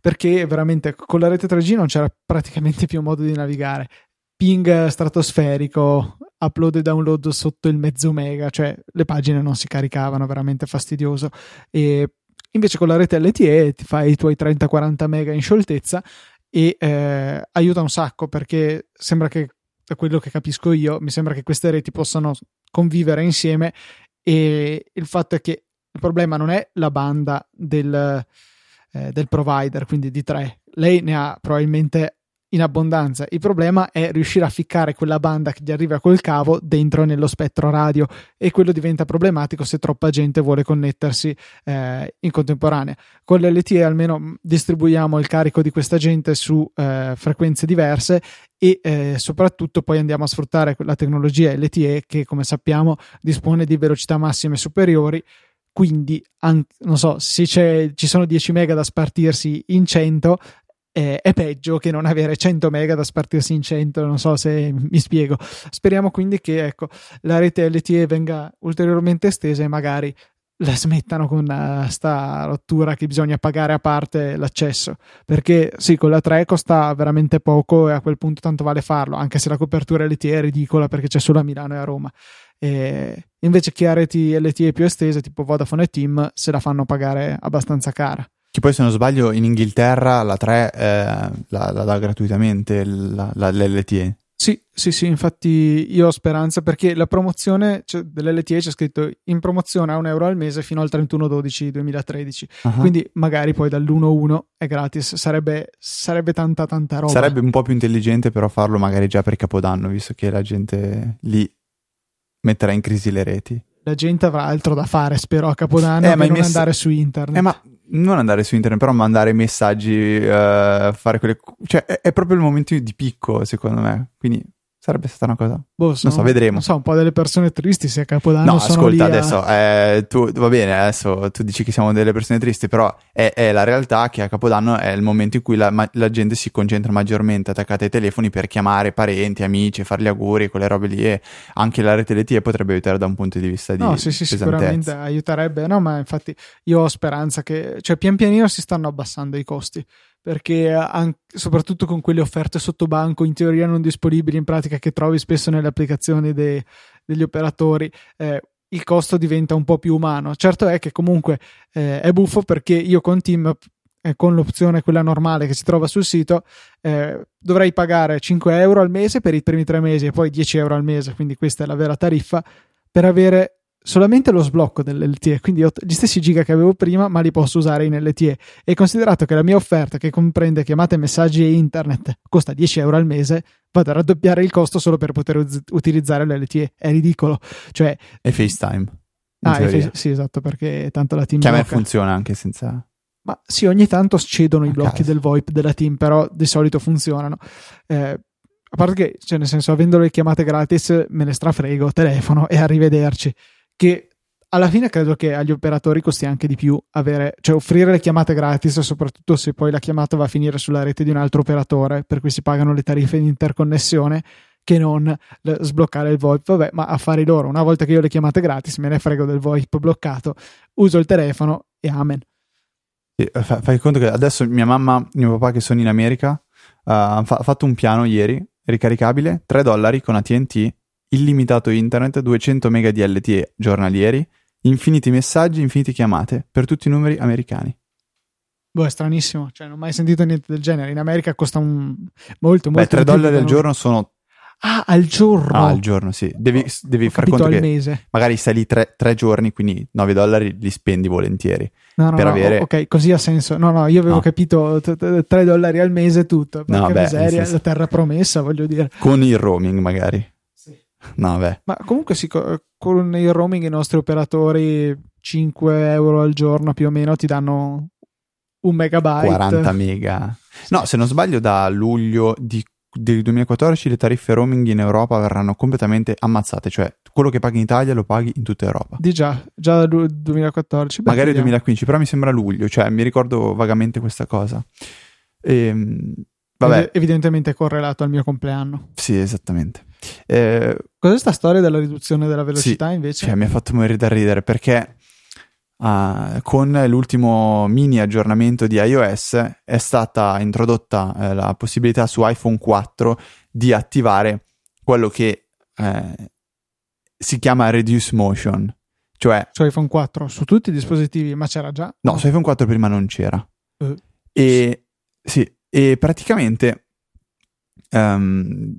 perché veramente con la rete 3G non c'era praticamente più modo di navigare. Ping stratosferico, upload e download sotto il mezzo mega, cioè le pagine non si caricavano, veramente fastidioso. E invece con la rete LTE ti fai i tuoi 30-40 mega in scioltezza e eh, aiuta un sacco perché sembra che da quello che capisco io, mi sembra che queste reti possano convivere insieme e il fatto è che il problema non è la banda del, eh, del provider, quindi di tre. Lei ne ha probabilmente in abbondanza. Il problema è riuscire a ficcare quella banda che gli arriva col cavo dentro nello spettro radio e quello diventa problematico se troppa gente vuole connettersi eh, in contemporanea. Con l'LTE almeno distribuiamo il carico di questa gente su eh, frequenze diverse e eh, soprattutto poi andiamo a sfruttare la tecnologia LTE che come sappiamo dispone di velocità massime superiori quindi anche, non so se ci sono 10 mega da spartirsi in 100 eh, è peggio che non avere 100 mega da spartirsi in 100, non so se mi spiego. Speriamo quindi che ecco, la rete LTE venga ulteriormente estesa e magari la smettano con questa rottura che bisogna pagare a parte l'accesso. Perché sì con la 3 costa veramente poco e a quel punto tanto vale farlo anche se la copertura LTE è ridicola perché c'è solo a Milano e a Roma. E invece chi ha reti LTE più estese tipo Vodafone e Team se la fanno pagare abbastanza cara che poi se non sbaglio in Inghilterra la 3 eh, la, la, dà gratuitamente la, la, l'LTE. Sì, sì, sì, infatti io ho speranza perché la promozione cioè, dell'LTE c'è scritto in promozione a un euro al mese fino al 31-12-2013, uh-huh. quindi magari poi dall'1-1 è gratis, sarebbe, sarebbe tanta tanta roba. Sarebbe un po' più intelligente però farlo magari già per Capodanno, visto che la gente lì metterà in crisi le reti. La gente avrà altro da fare, spero, a Capodanno eh, per non mess- andare su internet. Eh, ma non andare su internet, però mandare messaggi, uh, fare quelle. Cioè, è, è, proprio il momento di picco, secondo me. Quindi Sarebbe stata una cosa. Boh, sono, non so, vedremo. Non so, un po' delle persone tristi se a Capodanno. No, ascolta, a... adesso eh, tu, va bene, adesso tu dici che siamo delle persone tristi, però è, è la realtà che a Capodanno è il momento in cui la, ma, la, gente si concentra maggiormente attaccata ai telefoni per chiamare parenti, amici, fare gli auguri, quelle robe lì. E anche la rete LTE potrebbe aiutare da un punto di vista di. No, sì, sì, sicuramente aiuterebbe. No, ma infatti io ho speranza che. cioè, pian pianino si stanno abbassando i costi perché anche, soprattutto con quelle offerte sotto banco in teoria non disponibili in pratica che trovi spesso nelle applicazioni dei, degli operatori eh, il costo diventa un po' più umano. Certo è che comunque eh, è buffo perché io con Team eh, con l'opzione quella normale che si trova sul sito eh, dovrei pagare 5 euro al mese per i primi tre mesi e poi 10 euro al mese quindi questa è la vera tariffa per avere solamente lo sblocco dell'LTE, quindi ho gli stessi giga che avevo prima, ma li posso usare in LTE. E considerato che la mia offerta, che comprende chiamate, messaggi e internet, costa 10 euro al mese, vado a raddoppiare il costo solo per poter uz- utilizzare l'LTE. È ridicolo. Cioè, e FaceTime. Ah, face- sì, esatto, perché tanto la team. Che a me funziona anche senza. Ma sì, ogni tanto cedono i blocchi del VoIP della team, però di solito funzionano. Eh, a parte che, cioè, nel senso, avendo le chiamate gratis, me ne strafrego, telefono e arrivederci che alla fine credo che agli operatori costi anche di più avere, cioè offrire le chiamate gratis, soprattutto se poi la chiamata va a finire sulla rete di un altro operatore, per cui si pagano le tariffe di interconnessione, che non sbloccare il VoIP. Vabbè, ma affari loro. Una volta che io le chiamate gratis, me ne frego del VoIP bloccato, uso il telefono e amen. Sì, fai conto che adesso mia mamma e mio papà che sono in America uh, hanno fa- fatto un piano ieri ricaricabile 3 dollari con ATT illimitato internet, 200 mega di LTE giornalieri, infiniti messaggi, infinite chiamate per tutti i numeri americani. Boh, è stranissimo, cioè non ho mai sentito niente del genere. In America costa un... molto, molto. Beh, 3 dollari al giorno sono Ah, al giorno? Ah, al giorno, sì. Devi, devi fare conto che mese. magari stai lì tre, tre, giorni, quindi 9 dollari li spendi volentieri. No, no, per no, avere... ok, così ha senso. No, no, io avevo no. capito 3 dollari al mese tutto. Perché no, beh, miseria, senso... la terra promessa, voglio dire. Con il roaming magari. Beh. Ma comunque sì, con il roaming i nostri operatori 5 euro al giorno più o meno ti danno un megabyte. 40 (laughs) mega. No, se non sbaglio da luglio di, del 2014 le tariffe roaming in Europa verranno completamente ammazzate, cioè quello che paghi in Italia lo paghi in tutta Europa. Di già, già dal 2014. Beh, Magari 2015, però mi sembra luglio, cioè mi ricordo vagamente questa cosa. E, ehm, vabbè. Evidentemente correlato al mio compleanno. Sì, esattamente. Eh, Cos'è sta storia della riduzione della velocità sì, invece? Cioè, mi ha fatto morire da ridere perché uh, con l'ultimo mini aggiornamento di iOS è stata introdotta eh, la possibilità su iPhone 4 di attivare quello che eh, si chiama Reduce Motion. Cioè, su iPhone 4 su tutti i dispositivi, ma c'era già? No, su iPhone 4 prima non c'era. Uh, e sì, e praticamente um,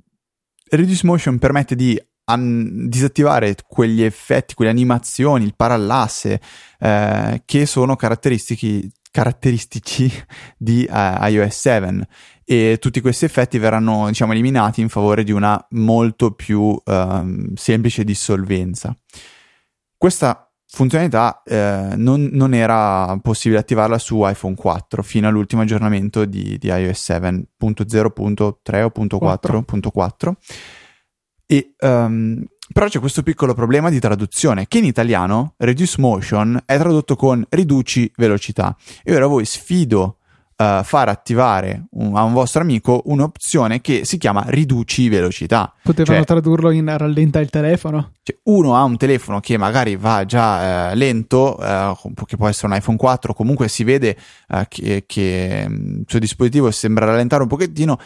Reduce Motion permette di an- disattivare quegli effetti, quelle animazioni, il parallasse eh, che sono caratteristici, caratteristici (laughs) di uh, iOS 7 e tutti questi effetti verranno diciamo eliminati in favore di una molto più uh, semplice dissolvenza. Questa funzionalità eh, non, non, era possibile attivarla su iPhone 4 fino all'ultimo aggiornamento di, di iOS 7.0.3 o 4.4. E, um, però c'è questo piccolo problema di traduzione che in italiano reduce motion è tradotto con riduci velocità. E ora voi sfido uh, far attivare un, a un vostro amico un'opzione che si chiama riduci velocità. Potevano cioè, tradurlo in rallenta il telefono? Cioè uno ha un telefono che magari va già uh, lento, uh, che può essere un iPhone 4, comunque si vede che, che mm, il suo dispositivo sembra rallentare un pochettino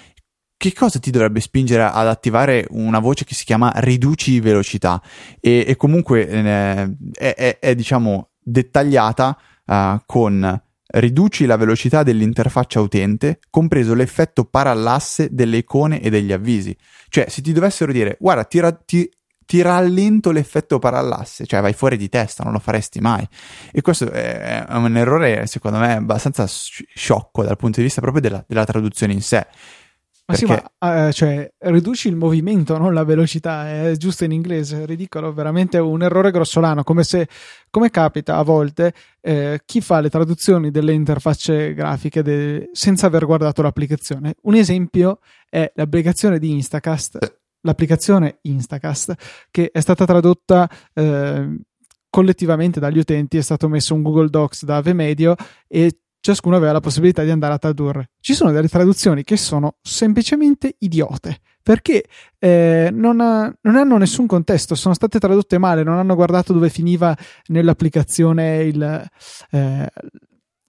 che cosa ti dovrebbe spingere ad attivare una voce che si chiama riduci velocità e, e comunque eh, è, è, è, diciamo dettagliata uh, con riduci la velocità dell'interfaccia utente, compreso l'effetto parallasse delle icone e degli avvisi. Cioè, se ti dovessero dire, guarda, ti, ra- ti, ti rallento l'effetto parallasse, cioè vai fuori di testa, non lo faresti mai. E questo è un errore, secondo me, abbastanza sciocco dal punto di vista proprio della, della traduzione in sé. Ma perché... sì, ma uh, cioè, riduci il movimento, non la velocità, è giusto in inglese, è ridicolo, veramente un errore grossolano, come se, come capita a volte, eh, chi fa le traduzioni delle interfacce grafiche de... senza aver guardato l'applicazione. Un esempio è l'applicazione di Instacast, eh. l'applicazione Instacast, che è stata tradotta... Eh, collettivamente dagli utenti è stato messo un Google Docs da Ave Medio e ciascuno aveva la possibilità di andare a tradurre. Ci sono delle traduzioni che sono semplicemente idiote perché eh, non, ha, non, hanno nessun contesto, sono state tradotte male, non hanno guardato dove finiva nell'applicazione il, eh,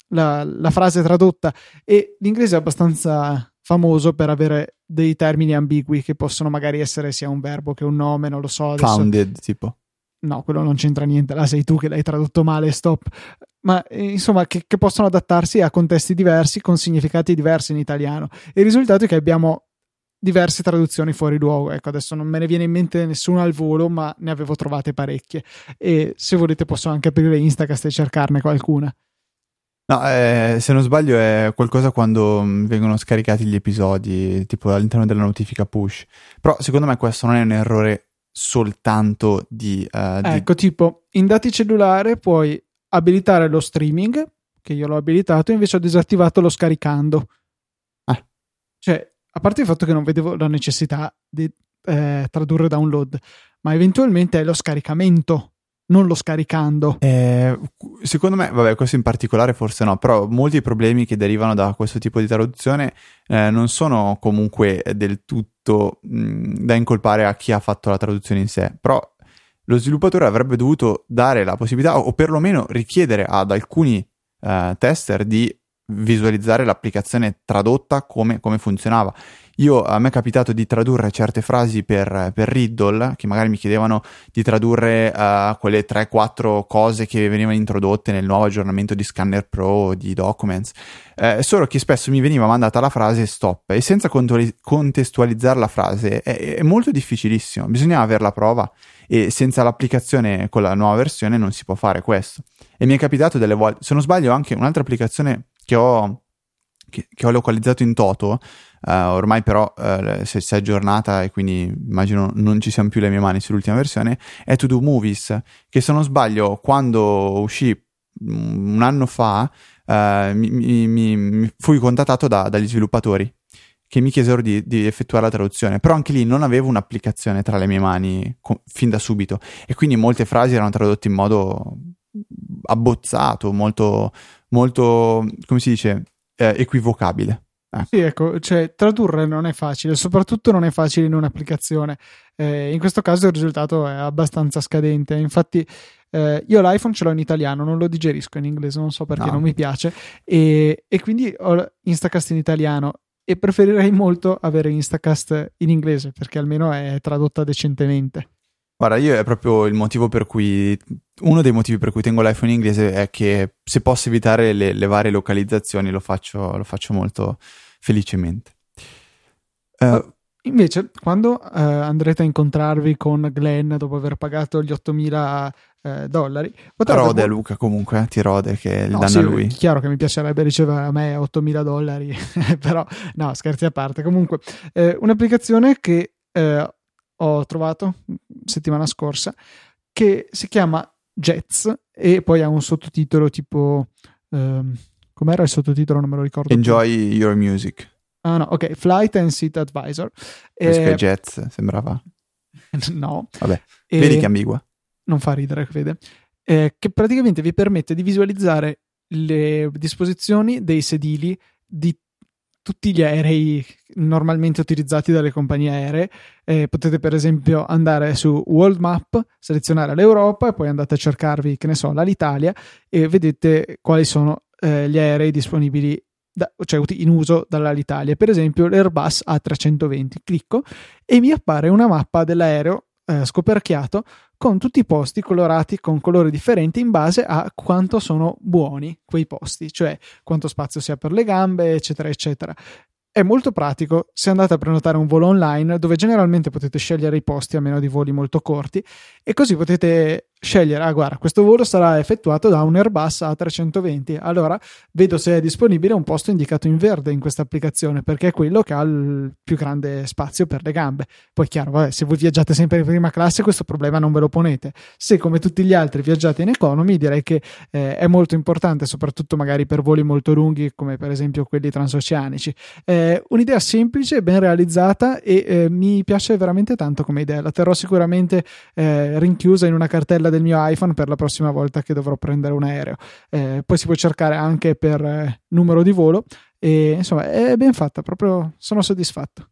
la, la frase tradotta e l'inglese è abbastanza famoso per avere dei termini ambigui che possono magari essere sia un verbo che un nome, non lo so. Adesso... Founded, tipo. No, quello non c'entra niente, là sei tu che l'hai tradotto male, stop. Ma eh, insomma, che, che possono adattarsi a contesti diversi con significati diversi in italiano. il risultato è che abbiamo diverse traduzioni fuori luogo. Ecco, adesso non me ne viene in mente nessuna al volo, ma ne avevo trovate parecchie. E se volete posso anche aprire Instacast e cercarne qualcuna. No, eh, se non sbaglio è qualcosa quando mm, vengono scaricati gli episodi, tipo all'interno della notifica push. Però secondo me questo non è un errore soltanto di... Uh, ecco, di... tipo, in dati cellulare puoi abilitare lo streaming, che io l'ho abilitato, invece ho disattivato lo scaricando. Ah. Cioè, a parte il fatto che non vedevo la necessità di eh, tradurre download, ma eventualmente è lo scaricamento non lo scaricando. Eh, secondo me, vabbè, questo in particolare forse no, però molti problemi che derivano da questo tipo di traduzione eh, non sono comunque del tutto mh, da incolpare a chi ha fatto la traduzione in sé, però lo sviluppatore avrebbe dovuto dare la possibilità o perlomeno richiedere ad alcuni eh, tester di visualizzare l'applicazione tradotta come, come funzionava. Io, a me è capitato di tradurre certe frasi per, per Riddle, che magari mi chiedevano di tradurre uh, quelle 3-4 cose che venivano introdotte nel nuovo aggiornamento di Scanner Pro di Documents, eh, solo che spesso mi veniva mandata la frase stop e senza contestualizzare la frase è, è molto difficilissimo, bisogna avere la prova e senza l'applicazione con la nuova versione non si può fare questo. E mi è capitato delle volte, se non sbaglio anche un'altra applicazione che ho, che, che ho localizzato in toto, uh, ormai però uh, si, si, è aggiornata e quindi immagino non ci siano più le mie mani sull'ultima versione, è To Do Movies, che se non sbaglio quando uscì un anno fa uh, mi, mi, mi, fui contattato da, dagli sviluppatori che mi chiesero di, di, effettuare la traduzione, però anche lì non avevo un'applicazione tra le mie mani co- fin da subito e quindi molte frasi erano tradotte in modo abbozzato, molto, molto, come si dice, eh, equivocabile. Ecco. Sì, ecco, cioè tradurre non è facile, soprattutto non è facile in un'applicazione. Eh, in questo caso il risultato è abbastanza scadente. Infatti, eh, io l'iPhone ce l'ho in italiano, non lo digerisco in inglese, non so perché no. non mi piace. E, e, quindi ho Instacast in italiano e preferirei molto avere Instacast in inglese perché almeno è tradotta decentemente. Guarda, io è proprio il motivo per cui. Uno dei motivi per cui tengo l'iPhone in inglese è che se posso evitare le, le varie localizzazioni lo faccio, lo faccio molto felicemente. Uh, invece, quando uh, andrete a incontrarvi con Glenn dopo aver pagato gli 8000 uh, dollari, rode a Luca comunque, eh, ti rode che il no, danno sì, a lui. Chiaro che mi piacerebbe ricevere a me 8000 dollari, (laughs) però no, scherzi a parte. Comunque, eh, un'applicazione che ho trovato settimana scorsa che si chiama Jets e poi ha un sottotitolo tipo um, com'era il sottotitolo? Non me lo ricordo Enjoy più. your music. Ah no ok Flight and Seat Advisor. E... Eh, Jets sembrava. (laughs) no. Vabbè vedi che ambigua non fa ridere vede eh, che praticamente vi permette di visualizzare le disposizioni dei sedili di tutti gli aerei normalmente utilizzati dalle compagnie aeree. Eh, potete per esempio andare su World Map, selezionare l'Europa e poi andate a cercarvi, che ne so, l'Italia e vedete quali sono eh, gli aerei disponibili da, cioè in uso dall'Italia. Per esempio l'Airbus A320. Clicco e mi appare una mappa dell'aereo eh, scoperchiato con tutti i posti colorati con colori differenti in base a quanto sono buoni quei posti, cioè quanto spazio sia per le gambe, eccetera, eccetera. È molto pratico se andate a prenotare un volo online dove generalmente potete scegliere i posti a meno di voli molto corti e così potete scegliere, ah guarda, questo volo sarà effettuato da un Airbus A320, allora vedo se è disponibile un posto indicato in verde in questa applicazione perché è quello che ha il più grande spazio per le gambe. Poi chiaro, vabbè, se voi viaggiate sempre in prima classe questo problema non ve lo ponete. Se come tutti gli altri viaggiate in economy direi che eh, è molto importante, soprattutto magari per voli molto lunghi come per esempio quelli transoceanici. Eh, un'idea semplice, ben realizzata e eh, mi piace veramente tanto come idea. La terrò sicuramente eh, rinchiusa in una cartella del mio iPhone per la prossima volta che dovrò prendere un aereo. Eh, poi si può cercare anche per eh, numero di volo e insomma è ben fatta, proprio sono soddisfatto.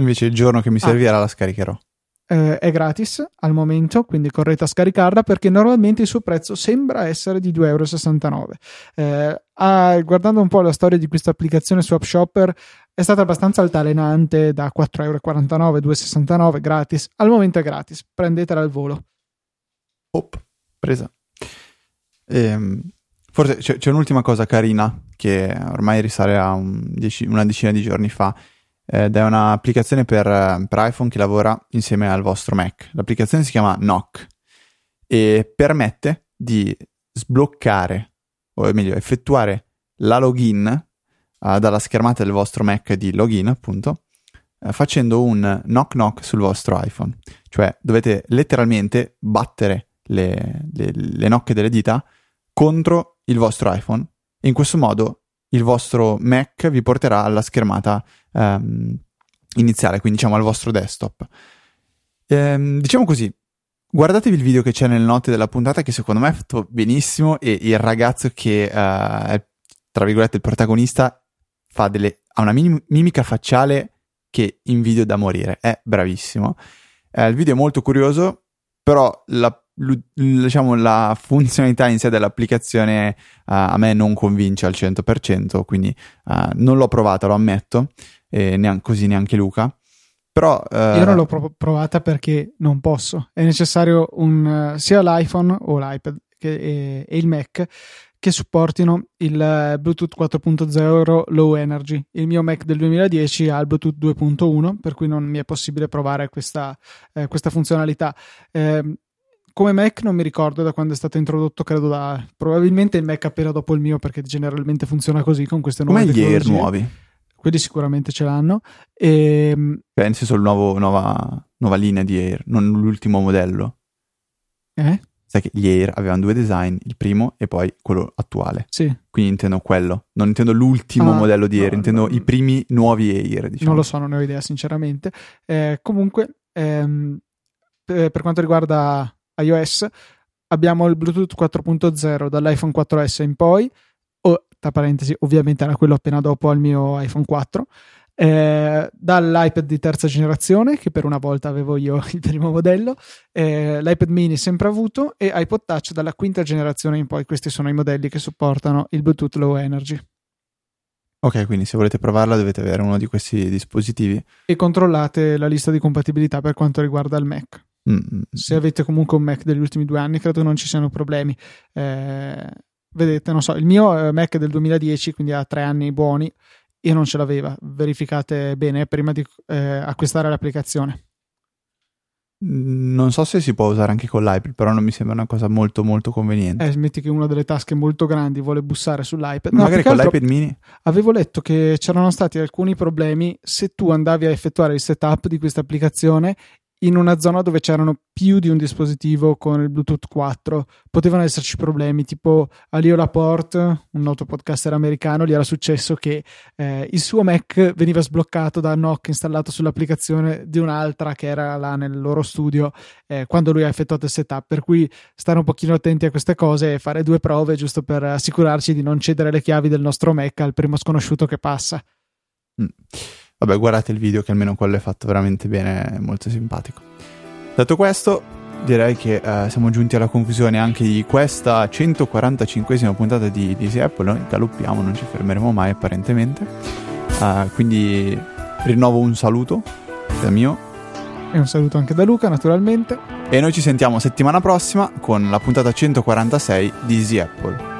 Invece il giorno che mi servirà ah. la scaricherò. eh, è gratis al momento, quindi correte a scaricarla perché normalmente il suo prezzo sembra essere di 2,69 euro. Eh, ah, guardando un po' la storia di questa applicazione Swap Shopper è stata abbastanza altalenante da 4,49 euro, 2,69 gratis. Al momento è gratis, prendetela al volo. Op, presa. Ehm, forse c'è, c'è, un'ultima cosa carina che ormai risale a un dieci, una decina di giorni fa ed è un'applicazione per, per, iPhone che lavora insieme al vostro Mac. L'applicazione si chiama Knock e permette di sbloccare, o meglio, effettuare la login uh, dalla schermata del vostro Mac di login, appunto, uh, facendo un knock knock sul vostro iPhone. Cioè dovete letteralmente battere le, le, le nocche delle dita contro il vostro iPhone. In questo modo il vostro Mac vi porterà alla schermata um, iniziale, quindi diciamo al vostro desktop. Ehm, diciamo così, guardatevi il video che c'è nelle note della puntata che secondo me è fatto benissimo e il ragazzo che uh, è tra virgolette il protagonista fa delle, ha una mim- mimica facciale che in video da morire, è bravissimo. Eh, il video è molto curioso, però la diciamo, la funzionalità in sé dell'applicazione uh, a me non convince al 100%, quindi uh, non l'ho provata, lo ammetto, e neanche, così neanche Luca. Però, uh, Io non l'ho pro- provata perché non posso. È necessario un, sia l'iPhone o l'iPad che, e, e, il Mac che supportino il Bluetooth 4.0 Low Energy. Il mio Mac del 2010 ha il Bluetooth 2.1, per cui non mi è possibile provare questa, eh, questa funzionalità. Eh, come Mac non mi ricordo da quando è stato introdotto, credo da probabilmente il Mac appena dopo il mio, perché generalmente funziona così con queste nuove come tecnologie. Come gli Air nuovi? Quelli sicuramente ce l'hanno. E... Ehm, Pensi sul nuovo, nuova, nuova linea di Air, non l'ultimo modello. Eh? Sai che gli Air avevano due design, il primo e poi quello attuale. Sì. Quindi intendo quello. Non intendo l'ultimo ah, modello di Air, no, intendo no, i primi nuovi Air. Diciamo. Non lo so, non ne ho idea, sinceramente. Eh, comunque, ehm, per quanto riguarda iOS abbiamo il Bluetooth 4.0 dall'iPhone 4S in poi, o tra parentesi, ovviamente era quello appena dopo al mio iPhone 4. Eh, dall'iPad di terza generazione, che per una volta avevo io (laughs) il primo modello, eh, l'iPad mini sempre avuto e iPod Touch dalla quinta generazione in poi. Questi sono i modelli che supportano il Bluetooth Low Energy. Ok, quindi se volete provarla dovete avere uno di questi dispositivi. E controllate la lista di compatibilità per quanto riguarda il Mac. Mm. Se avete comunque un Mac degli ultimi due anni, credo non ci siano problemi. Eh, vedete, non so, il mio Mac è del 2010, quindi ha tre anni buoni e non ce l'aveva. Verificate bene prima di eh, acquistare l'applicazione. Mm, non so se si può usare anche con l'iPad, però non mi sembra una cosa molto molto conveniente. Eh, smetti che una delle tasche molto grandi vuole bussare sull'iPad. No, Magari con l'iPad mini. Avevo letto che c'erano stati alcuni problemi se tu andavi a effettuare il setup di questa applicazione in una zona dove c'erano più di un dispositivo con il Bluetooth 4 potevano esserci problemi tipo a Leo Laporte un noto podcaster americano gli era successo che eh, il suo Mac veniva sbloccato da Nock installato sull'applicazione di un'altra che era là nel loro studio eh, quando lui ha effettuato il setup per cui stare un pochino attenti a queste cose e fare due prove giusto per assicurarci di non cedere le chiavi del nostro Mac al primo sconosciuto che passa mm. Vabbè, guardate il video che almeno quello è fatto veramente bene, è molto simpatico. Detto questo, direi che eh, siamo giunti alla conclusione anche di questa 145esima puntata di Easy Apple. Noi galoppiamo, non ci fermeremo mai apparentemente. Uh, quindi rinnovo un saluto da mio. E un saluto anche da Luca, naturalmente. E noi ci sentiamo settimana prossima con la puntata 146 di Easy Apple.